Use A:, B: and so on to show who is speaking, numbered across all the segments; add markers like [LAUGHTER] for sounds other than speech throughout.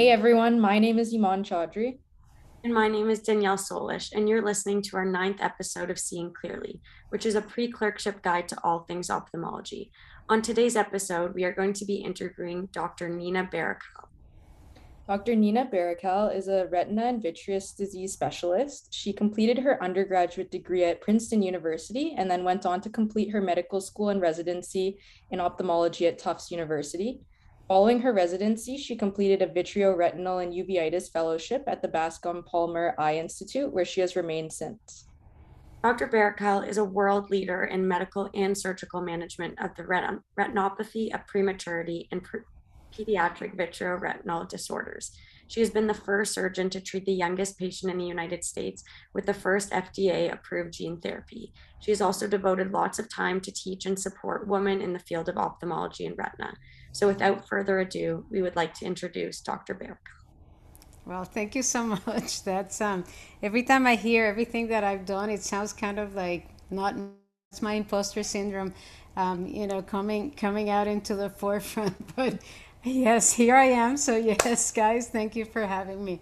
A: Hey everyone, my name is Iman Chaudhry.
B: And my name is Danielle Solish, and you're listening to our ninth episode of Seeing Clearly, which is a pre clerkship guide to all things ophthalmology. On today's episode, we are going to be interviewing Dr. Nina Berrocal.
A: Dr. Nina Berrocal is a retina and vitreous disease specialist. She completed her undergraduate degree at Princeton University and then went on to complete her medical school and residency in ophthalmology at Tufts University. Following her residency, she completed a vitreoretinal and uveitis fellowship at the Bascom Palmer Eye Institute, where she has remained since.
B: Dr. Berrocal is a world leader in medical and surgical management of the retin- retinopathy of prematurity and pre- pediatric vitreoretinal disorders. She has been the first surgeon to treat the youngest patient in the United States with the first FDA approved gene therapy. She has also devoted lots of time to teach and support women in the field of ophthalmology and retina. So without further ado, we would like to introduce Dr. Berrocal.
C: Well, thank you so [LAUGHS] much. That's um every time I hear everything that I've done, it sounds kind of like not it's my imposter syndrome, um, you know, coming coming out into the forefront. [LAUGHS] But yes, here I am. So [LAUGHS] yes, guys, thank you for having me.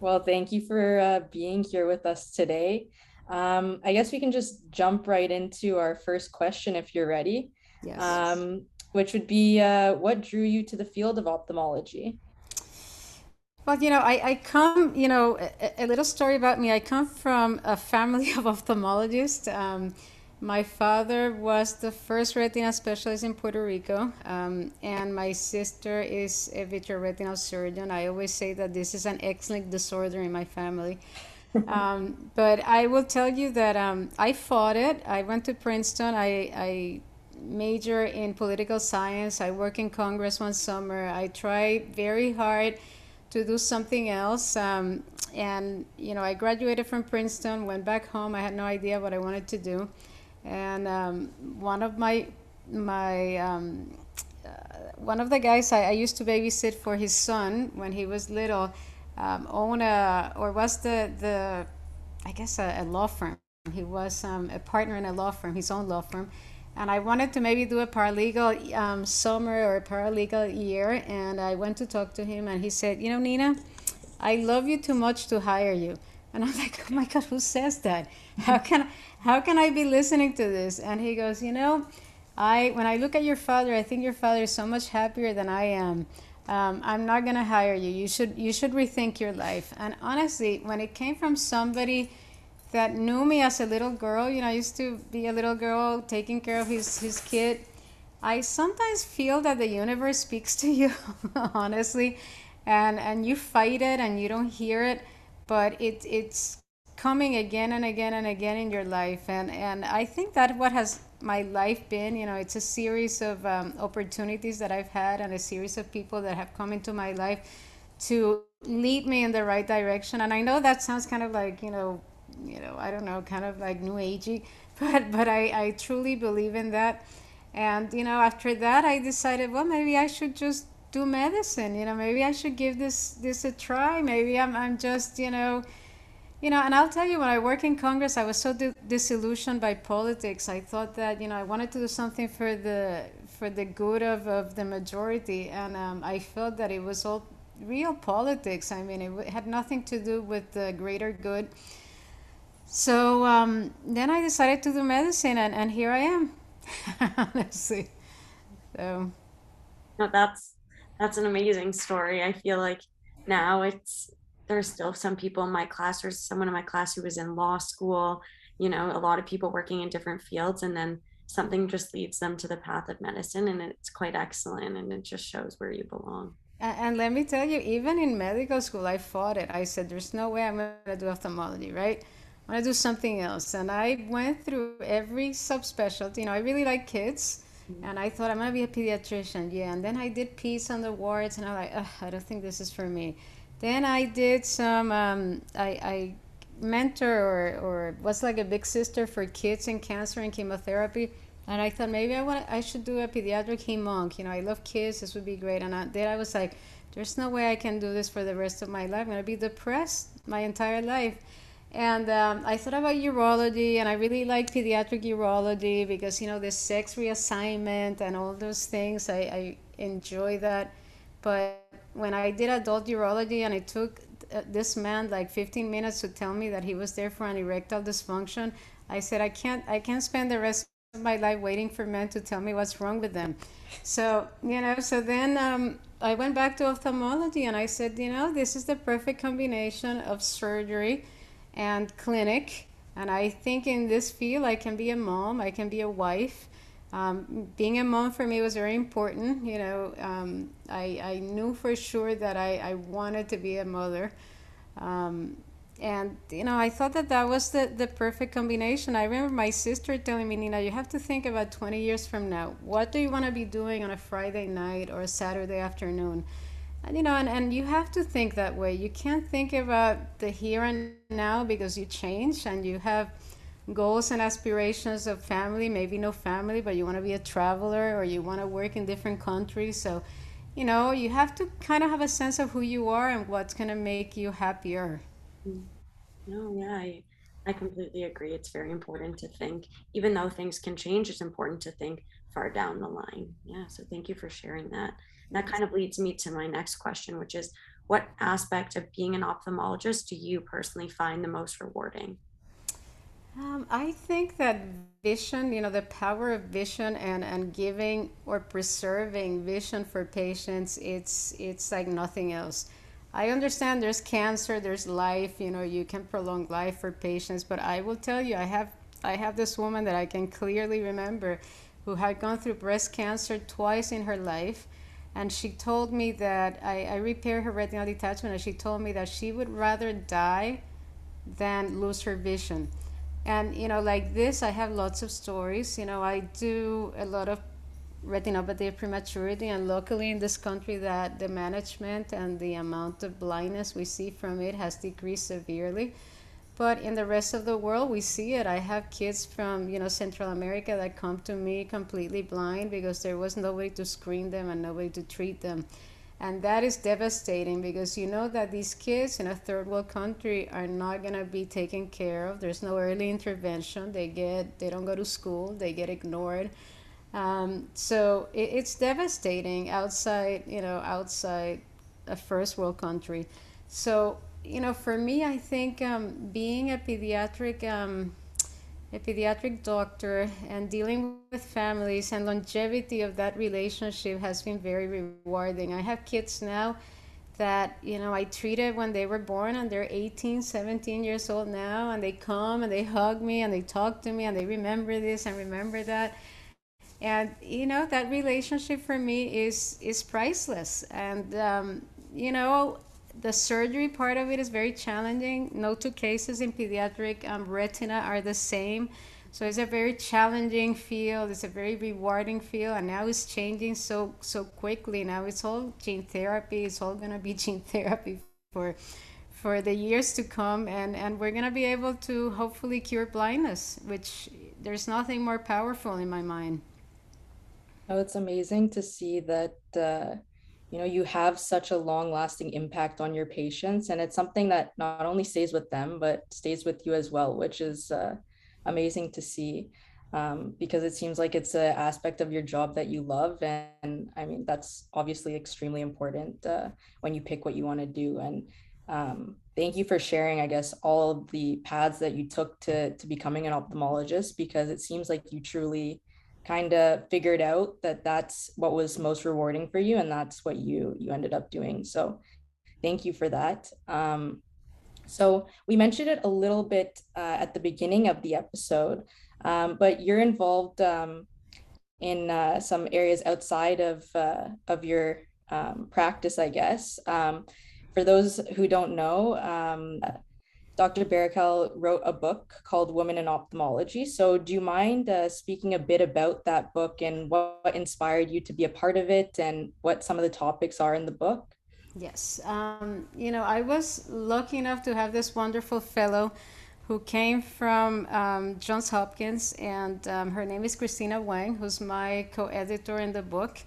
A: Well, thank you for uh, being here with us today. Um, I guess we can just jump right into our first question if you're ready.
C: Yes.
A: Um, which would be uh, what drew you to the field of ophthalmology?
C: Well, you know, I, I come, you know, a, a little story about me. I come from a family [LAUGHS] of ophthalmologists. Um, my father was the first retina specialist in Puerto Rico, um, and my sister is a vitreoretinal surgeon. I always say that this is an X-linked disorder in my family. [LAUGHS] um, but I will tell you that um, I fought it. I went to Princeton. I, I major in political science. I work in Congress one summer. I tried very hard to do something else. Um, and, you know, I graduated from Princeton, went back home. I had no idea what I wanted to do. And um, one of my, my, um, uh, one of the guys I, I, used to babysit for his son when he was little um, owned a, or was the, the I guess, a, a law firm. He was um, a partner in a law firm, his own law firm and I wanted to maybe do a paralegal um, summer or a paralegal year. And I went to talk to him, and he said, "You know, Nina, I love you too much to hire you." And I'm like, "Oh my God, who says that? How can how can I be listening to this?" And he goes, "You know, I when I look at your father, I think your father is so much happier than I am." Um, I'm not gonna hire you. You should you should rethink your life. And honestly, when it came from somebody that knew me as a little girl. You know, I used to be a little girl taking care of his, his kid. I sometimes feel that the universe speaks to you, [LAUGHS] honestly, and, and you fight it and you don't hear it, but it, it's coming again and again and again in your life. And, and I think that what has my life been, you know, it's a series of um, opportunities that I've had and a series of people that have come into my life to lead me in the right direction. And I know that sounds kind of like, you know, you know, I don't know, kind of like new agey, [LAUGHS] but but I, I truly believe in that. And you know, after that, I decided, well, maybe I should just do medicine. You know, maybe I should give this this a try. Maybe I'm I'm just you know, you know. And I'll tell you, when I work in Congress, I was so di- disillusioned by politics. I thought that you know I wanted to do something for the for the good of, of the majority, and um, I felt that it was all real politics. I mean, it had nothing to do with the greater good. So um, then I decided to do medicine, and, and here I am, [LAUGHS] honestly. So.
B: No, that's that's an amazing story. I feel like now it's there's still some people in my class or someone in my class who was in law school. You know, a lot of people working in different fields, and then something just leads them to the path of medicine, and it's quite excellent, and it just shows where you belong.
C: And let me tell you, even in medical school, I fought it. I said, "There's no way I'm going to do ophthalmology, right?" I want to do something else. And I went through every subspecialty. You know, I really like kids. And I thought I'm to be a pediatrician. Yeah. And then I did peace on the wards. And I'm like, I don't think this is for me. Then I did some, um, I, I mentor or, or was like a big sister for kids in cancer and chemotherapy. And I thought maybe I want I should do a pediatric hemonc. You know, I love kids. This would be great. And I, then I was like, there's no way I can do this for the rest of my life. I'm to be depressed my entire life. And um, I thought about urology, and I really like pediatric urology because you know the sex reassignment and all those things. I, I enjoy that, but when I did adult urology and it took uh, this man like 15 minutes to tell me that he was there for an erectile dysfunction, I said I can't I can't spend the rest of my life waiting for men to tell me what's wrong with them. So you know, so then um, I went back to ophthalmology and I said, you know, this is the perfect combination of surgery and clinic. And I think in this field, I can be a mom, I can be a wife. Um, being a mom for me was very important. You know, um, I, I knew for sure that I, I wanted to be a mother. Um, and, you know, I thought that that was the, the perfect combination. I remember my sister telling me, Nina, you have to think about 20 years from now. What do you want to be doing on a Friday night or a Saturday afternoon? You know, and, and you have to think that way. You can't think about the here and now because you change and you have goals and aspirations of family, maybe no family, but you want to be a traveler or you want to work in different countries. So, you know, you have to kind of have a sense of who you are and what's going to make you happier. Mm-hmm.
B: No, yeah, I, I completely agree. It's very important to think, even though things can change, it's important to think far down the line. Yeah, so thank you for sharing that. That kind of leads me to my next question, which is what aspect of being an ophthalmologist do you personally find the most rewarding?
C: Um, I think that vision, you know, the power of vision and, and giving or preserving vision for patients, it's it's like nothing else. I understand there's cancer, there's life, you know, you can prolong life for patients, but I will tell you, I have I have this woman that I can clearly remember who had gone through breast cancer twice in her life. And she told me that I, I repaired her retinal detachment, and she told me that she would rather die than lose her vision. And, you know, like this, I have lots of stories. You know, I do a lot of retinopathy prematurity, and locally in this country, that the management and the amount of blindness we see from it has decreased severely. But in the rest of the world, we see it. I have kids from you know Central America that come to me completely blind because there was nobody to screen them and nobody to treat them. And that is devastating because you know that these kids in a third world country are not going to be taken care of. There's no early intervention. They get they don't go to school. They get ignored um, so it, it's devastating outside, you know, outside a first world country. So, you know, for me, I think um, being a pediatric um, a pediatric doctor and dealing with families and longevity of that relationship has been very rewarding. I have kids now that you know I treated when they were born and they're 18, 17 years old now and they come and they hug me and they talk to me and they remember this and remember that and you know that relationship for me is is priceless and um, you know the surgery part of it is very challenging. No two cases in pediatric um, retina are the same. So it's a very challenging field. It's a very rewarding field and now it's changing so so quickly. Now it's all gene therapy. It's all to be [LAUGHS] gene therapy for for the years to come and and we're to be able to hopefully cure blindness which there's nothing more powerful in my mind.
A: Oh, it's amazing to see that uh, you know you have such a long-lasting impact on your patients, and it's something that not only stays with them but stays with you as well, which is uh, amazing to see. Um, because it seems like it's an aspect of your job that you love, and, and I mean that's obviously extremely important uh, when you pick what you want to do. And um, thank you for sharing, I guess, all the paths that you took to to becoming an ophthalmologist, because it seems like you truly kind of figured out that that's what was most rewarding for you and that's what you you ended up doing. So thank you for that. Um, so we mentioned it a little bit uh, at the beginning of the episode um, but you're involved um, in uh, some areas outside of uh, of your um, practice i guess. Um, for those who don't know um, Dr. Berrocal wrote a book called Women in Ophthalmology. So, do you mind uh, speaking a bit about that book and what inspired you to be a part of it and what some of the topics are in the book?
C: Yes. Um, you know, I was lucky enough to have this wonderful fellow who came from um, Johns Hopkins, and um, her name is Christina Weng, who's my co editor in the book.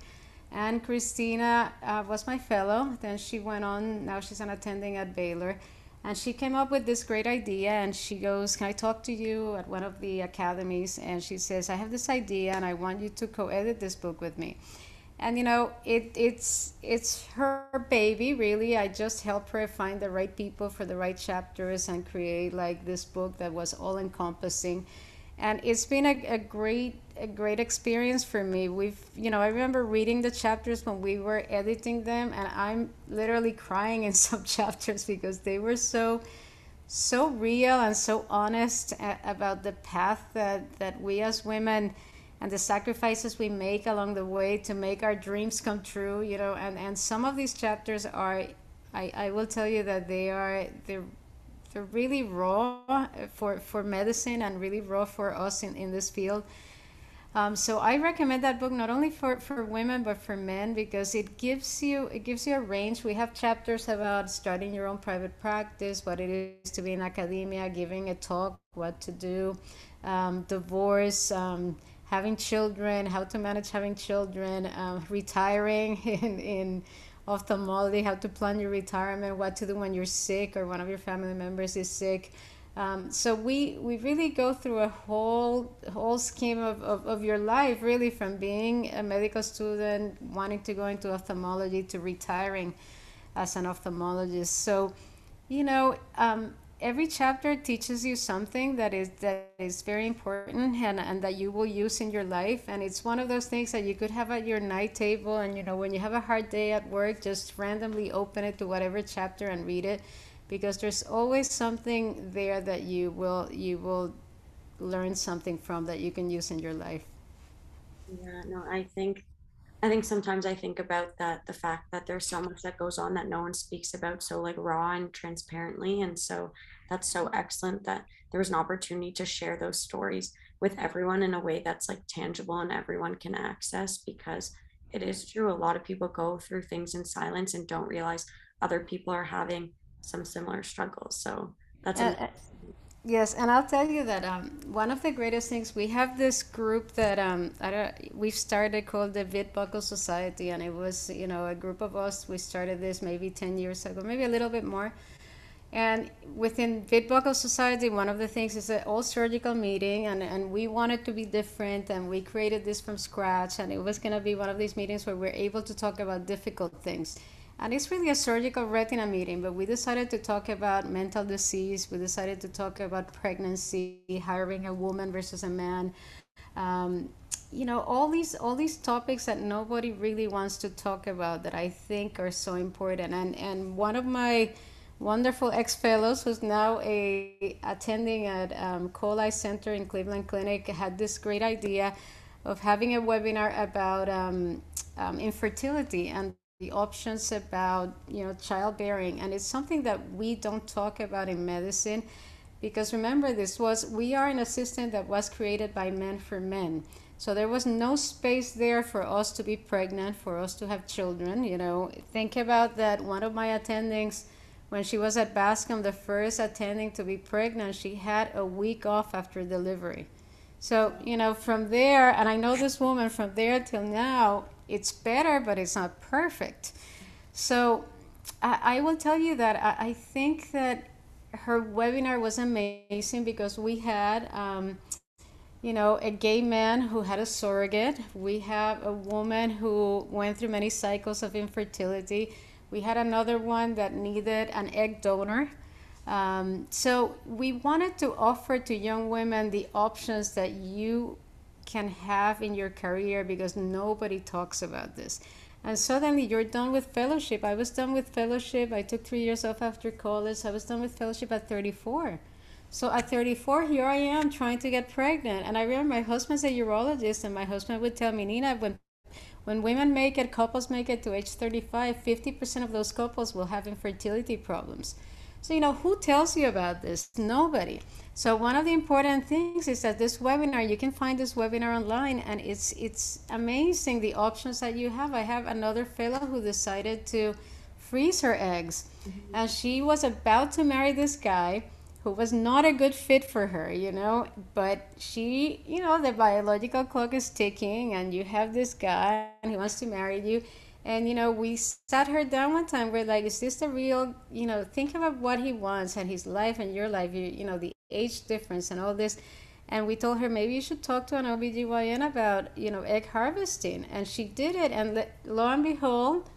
C: And Christina uh, was my fellow. Then she went on, now she's an attending at Baylor and she came up with this great idea and she goes, Can I talk to you at one of the academies? And she says, I have this idea and I want you to co edit this book with me. and you know it it's it's her baby really i just helped her find the right people for the right chapters and create like this book that was all encompassing and it's been a, a great a great experience for me. We've you know i remember reading the chapters when we were editing them and i'm literally crying in [LAUGHS] some chapters because they were so so real and so honest uh, about the path that that we as women and the sacrifices we make along the way to make our dreams come true you know and and some of these chapters are i i will tell you that they are they're they're really raw uh, for for medicine and really raw for us in in this field um, so I recommend that book not only for, for women but for men because it gives you it gives you a range. We have chapters about starting your own private practice, what it is to be in academia, giving a talk, what to do, um, divorce, um, having children, how to manage having children, um, retiring [LAUGHS] in, in ophthalmology, how to plan your retirement, what to do when you're sick or one of your family members is sick. Um, so we, we really go through a whole whole scheme of, of, of, your life, really, from being a medical student, wanting to go into ophthalmology, to retiring as an ophthalmologist. So, you know, um, every chapter teaches you something that is that is very important and, and that you will use in your life and it's one of those things that you could have at your night table and you know when you have a hard day at work just randomly open it to whatever chapter and read it because there's always something there that you will you will learn something from that you can use in your life.
B: Yeah no i think I think sometimes I think about that the fact that there's so much that goes on that no one speaks about so like raw and transparently and so that's so excellent that there was an opportunity to share those stories with everyone in a way that's like tangible and everyone can access because it is true a lot of people go through things in silence and don't realize other people are having some similar struggles so that's uh,
C: Yes, and I'll tell you that um, one of the greatest things we have this group that um, we've started called the Buckle Society, and it was you know a group of us. We started this maybe ten years ago, maybe a little bit more. And within Buckle Society, one of the things is an all surgical meeting, and, and we wanted to be different, and we created this from scratch, and it was going to be one of these meetings where we're able to talk about difficult things and it's really a surgical retina meeting, but we decided to talk about mental disease. We decided to talk about pregnancy, hiring a woman versus a man. Um, you know, all these all these topics that nobody really wants to talk about that I think are so important. And and one of my wonderful ex fellows who's now a attending at um, Cole Eye Center in Cleveland Clinic had this great idea of having a webinar about um, um, infertility and the options about you know childbearing. And it's something that we don't talk about in medicine because remember this was we are in a system that was created by men for men. So there was no space there for us to be pregnant for us to have children you know. Think about that. One of my attendings when she was at bascom the first attending to be pregnant she had a week off after delivery. So you know from there and i know this woman from there till now it's better, but it's not perfect. So I, I will tell you that I, I, think that her webinar was amazing because we had, um, you know, a gay man who had a surrogate. We have a woman who went through many cycles of infertility. We had another one that needed an egg donor. Um, so we wanted to offer to young women the options that you can have in your career because nobody talks about this. And suddenly you're done with fellowship. I was done with fellowship. I took three years off after college. I was done with fellowship at 34. So at 34, here I am trying to get pregnant. And I remember my husband's a urologist, and my husband would tell me, Nina, when when women make it, couples make it to age 35, 50% of those couples will have infertility problems. So, you know, who tells you about this? Nobody. So one of the important things is that this webinar, you can find this webinar online and it's it's amazing the options that you have. I have another fellow who decided to freeze her eggs mm-hmm. and she was about to marry this guy who was not a good fit for her, you know, but she, you know, the biological clock is ticking and you have this guy and he wants to marry you and you know we sat her down one time we're like is this the real you know think about what he wants and his life and your life you, you know the age difference and all this and we told her maybe you should talk to an OBGYN about, you know, egg harvesting. And she did it. And lo and behold,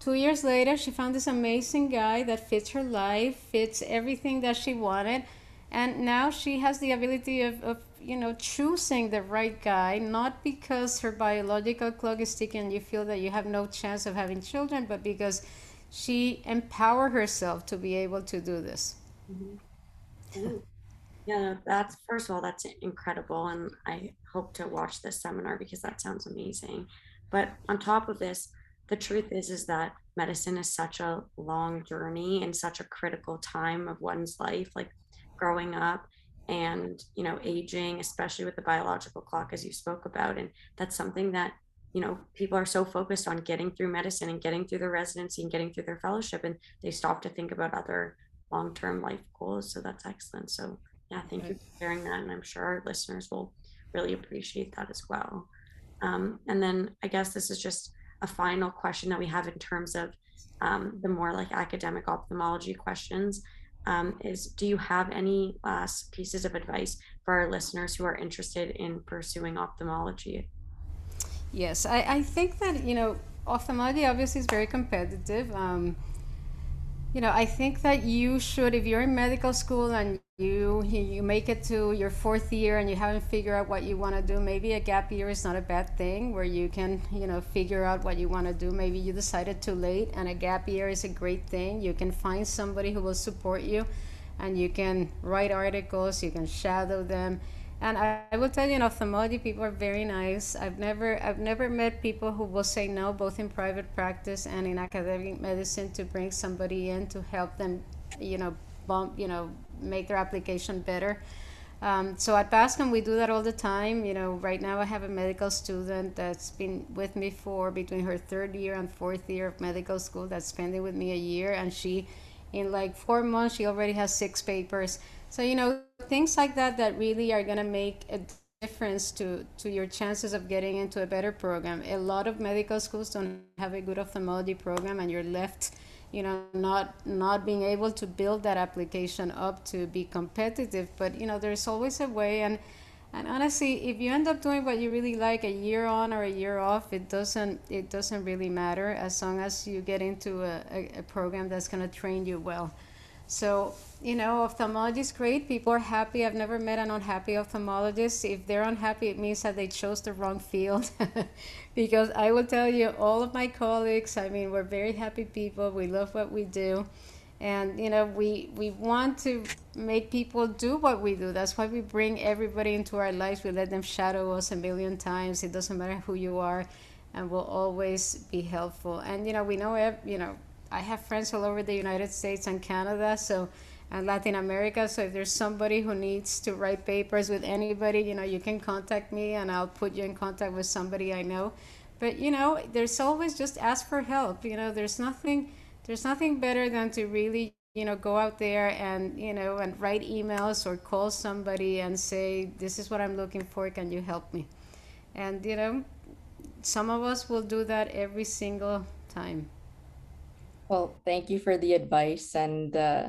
C: two years later, she found this amazing guy that fits her life, fits everything that she wanted. And now she has the ability of, of you know, choosing the right guy, not because her biological clock is ticking and you feel that you have no chance of having children, but because she empowered herself to be able to do this.
B: Mm-hmm. Yeah, that's first of all, that's incredible. And I hope to watch this seminar because that sounds amazing. But on top of this, the truth is is that medicine is such a long journey and such a critical time of one's life, like growing up and you know aging especially with the biological clock as you spoke about and that's something that you know people are so focused on getting through medicine and getting through their residency and getting through their fellowship and they stop to think about other long-term life goals so that's excellent so yeah, thank you for sharing that. And I'm sure our listeners will really appreciate that as well. Um, and then I guess this is just a final question that we have in terms of um, the more like academic ophthalmology questions. Um, is do you have any last pieces of advice for our listeners who are interested in pursuing ophthalmology?
C: Yes, I, I think that, you know, ophthalmology obviously is very competitive. Um, you know, I think that you should, if you're in medical school and you you make it to your fourth year and you haven't figured out what you want to do, maybe a gap year is not a bad thing where you can, you know, figure out what you want to do. Maybe you decided too late and a gap year is a great thing. You can find somebody who will support you and you can write articles, you can shadow them and I, I, will tell you in ophthalmology people are very nice. I've never i've never met people who will say no both in private practice and in academic medicine to bring somebody in to help them you know bump you know make their application better. Um, so at bascom we do that all the time. You know right now i have a medical student that's been with me for between her third year and fourth year of medical school that's spending with me a year. And she in like four months she already has six papers. So you know things like that that really are going to make a difference to to your chances of getting into a better program. A lot of medical schools don't have a good ophthalmology program, and you're left, you know, not not being able to build that application up to be competitive. But you know, there's always a way and. And honestly, if you end up doing what you really like a year on or a year off, it doesn't it doesn't really matter as long as you get into a, a, a program that's going to train you well. So, you know, ophthalmology is great. People are happy. I've never met an unhappy ophthalmologist. If they're unhappy, it means that they chose the wrong field. [LAUGHS] because I will tell you, all of my colleagues, I mean, we're very happy people. We love what we do. And, you know, we, we want to make people do what we do. That's why we bring everybody into our lives. We let them shadow us a million times. It doesn't matter who you are, and we'll always be helpful. And, you know, we know, you know, I have friends all over the United States and Canada, so and Latin America. So if there's somebody who needs to write papers with anybody, you know, you can contact me and I'll put you in contact with somebody I know. But you know, there's always just ask for help. You know, there's nothing there's nothing better than to really you know go out there and you know and write emails or call somebody and say this is what i'm looking for can you help me and you know some of us will do that every single time
A: well, thank you for the advice and uh,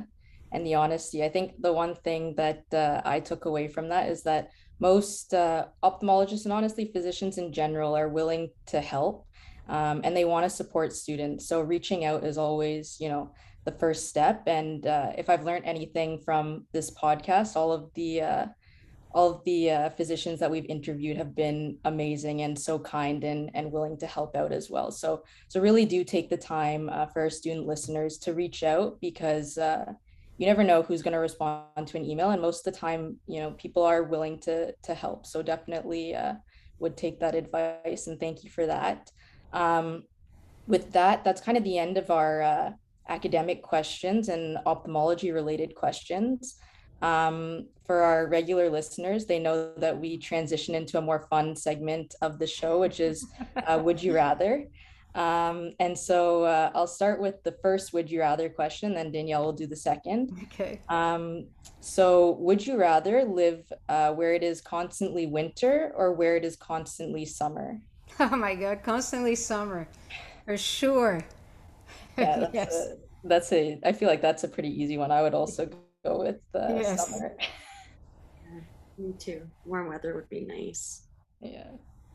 A: and the honesty. I think the one thing that uh, I took away from that is that most uh, ophthalmologists and honestly physicians in general are willing to help um, and they want to support students. So reaching out is always, you know, the first step. And uh, if I've learned anything from this podcast, all of the uh, all of the uh, physicians that we've interviewed have been amazing and so kind and, and willing to help out as well. So, so really do take the time uh, for our student listeners to reach out because uh, you never know who's going to respond to an email. And most of the time, you know, people are willing to, to help. So definitely uh, would take that advice and thank you for that. Um, with that, that's kind of the end of our uh, academic questions and ophthalmology related questions. Um, for our regular listeners, they know that we transition into a more fun segment of the show, which is uh, Would You Rather? Um, and so uh, I'll start with the first Would You Rather question, then Danielle will do the second.
C: Okay.
A: Um, so, would you rather live uh, where it is constantly winter or where it is constantly summer? [LAUGHS]
C: Oh my God, constantly summer, for sure.
A: Yeah, that's [LAUGHS] yes. A, that's a. I feel like that's a pretty easy one. I would also go with the yes. summer. [LAUGHS]
B: Me too. Warm weather would be nice.
A: Yeah.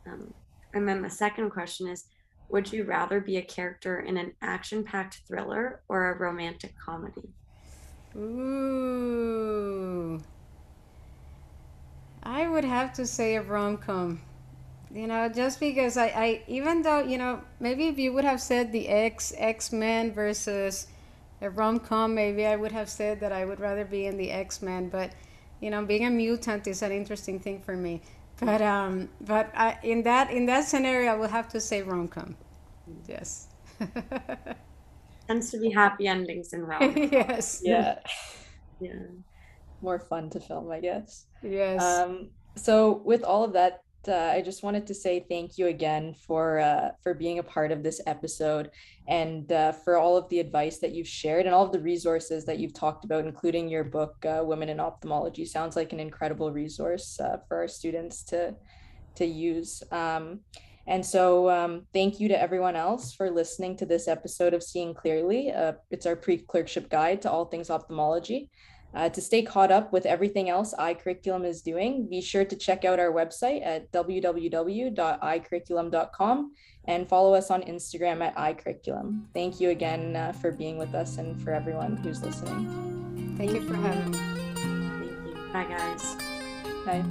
B: Um, and then the second question is Would you rather be a character in an action packed thriller or a romantic comedy?
C: Ooh. I would have to say a rom com. You know, just because I, I, even though, you know, maybe if you would have said the X, X Men versus a rom com, maybe I would have said that I would rather be in the X Men. But, you know, being a mutant is an interesting thing for me. But, um, but I, in that in that scenario, I would have to say rom com. Yes.
B: Tends to be happy endings in rom. [LAUGHS]
C: yes.
A: Yeah. [LAUGHS]
B: yeah.
A: More fun to film, I guess.
C: Yes.
A: Um, so with all of that, uh, I just wanted to say thank you again for uh, for being a part of this episode and uh, for all of the advice that you've shared and all of the resources that you've talked about, including your book, uh, Women in Ophthalmology. Sounds like an incredible resource uh, for our students to to use. Um, and so, um, thank you to everyone else for listening to this episode of Seeing Clearly. Uh, it's our pre clerkship guide to all things ophthalmology. Uh, to stay caught up with everything else iCurriculum is doing, be sure to check out our website at www.icurriculum.com and follow us on Instagram at iCurriculum. Thank you again uh, for being with us and for everyone who's listening.
C: Thank you for having me.
B: Thank you. Bye, guys.
A: Bye.